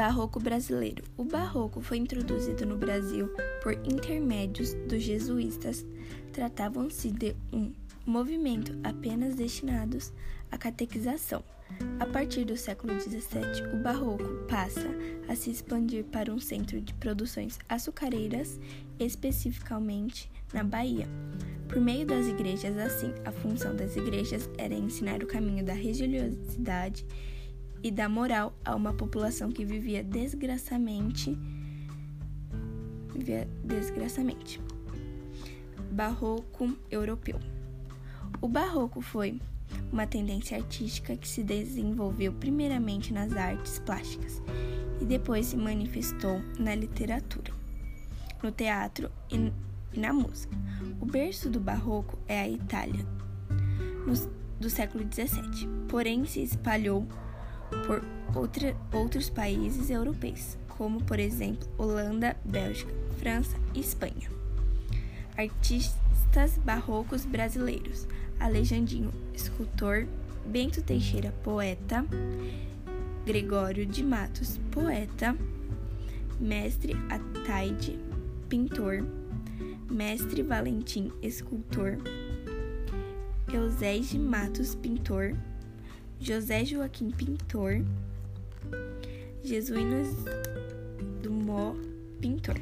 Barroco brasileiro. O barroco foi introduzido no Brasil por intermédios dos jesuítas. Tratavam-se de um movimento apenas destinados à catequização. A partir do século XVII, o barroco passa a se expandir para um centro de produções açucareiras, especificamente na Bahia. Por meio das igrejas, assim, a função das igrejas era ensinar o caminho da religiosidade e da moral a uma população que vivia desgraçamente vivia desgraçamente. Barroco europeu. O barroco foi uma tendência artística que se desenvolveu primeiramente nas artes plásticas e depois se manifestou na literatura, no teatro e na música. O berço do barroco é a Itália, no, do século XVII, porém se espalhou por outra, outros países europeus, como por exemplo Holanda, Bélgica, França e Espanha. Artistas barrocos brasileiros: Alejandrinho, escultor, Bento Teixeira, poeta, Gregório de Matos, poeta, Mestre Ataide, pintor, Mestre Valentim, escultor, Eusés de Matos, pintor, José Joaquim Pintor, Jesuínos do Mó Pintor.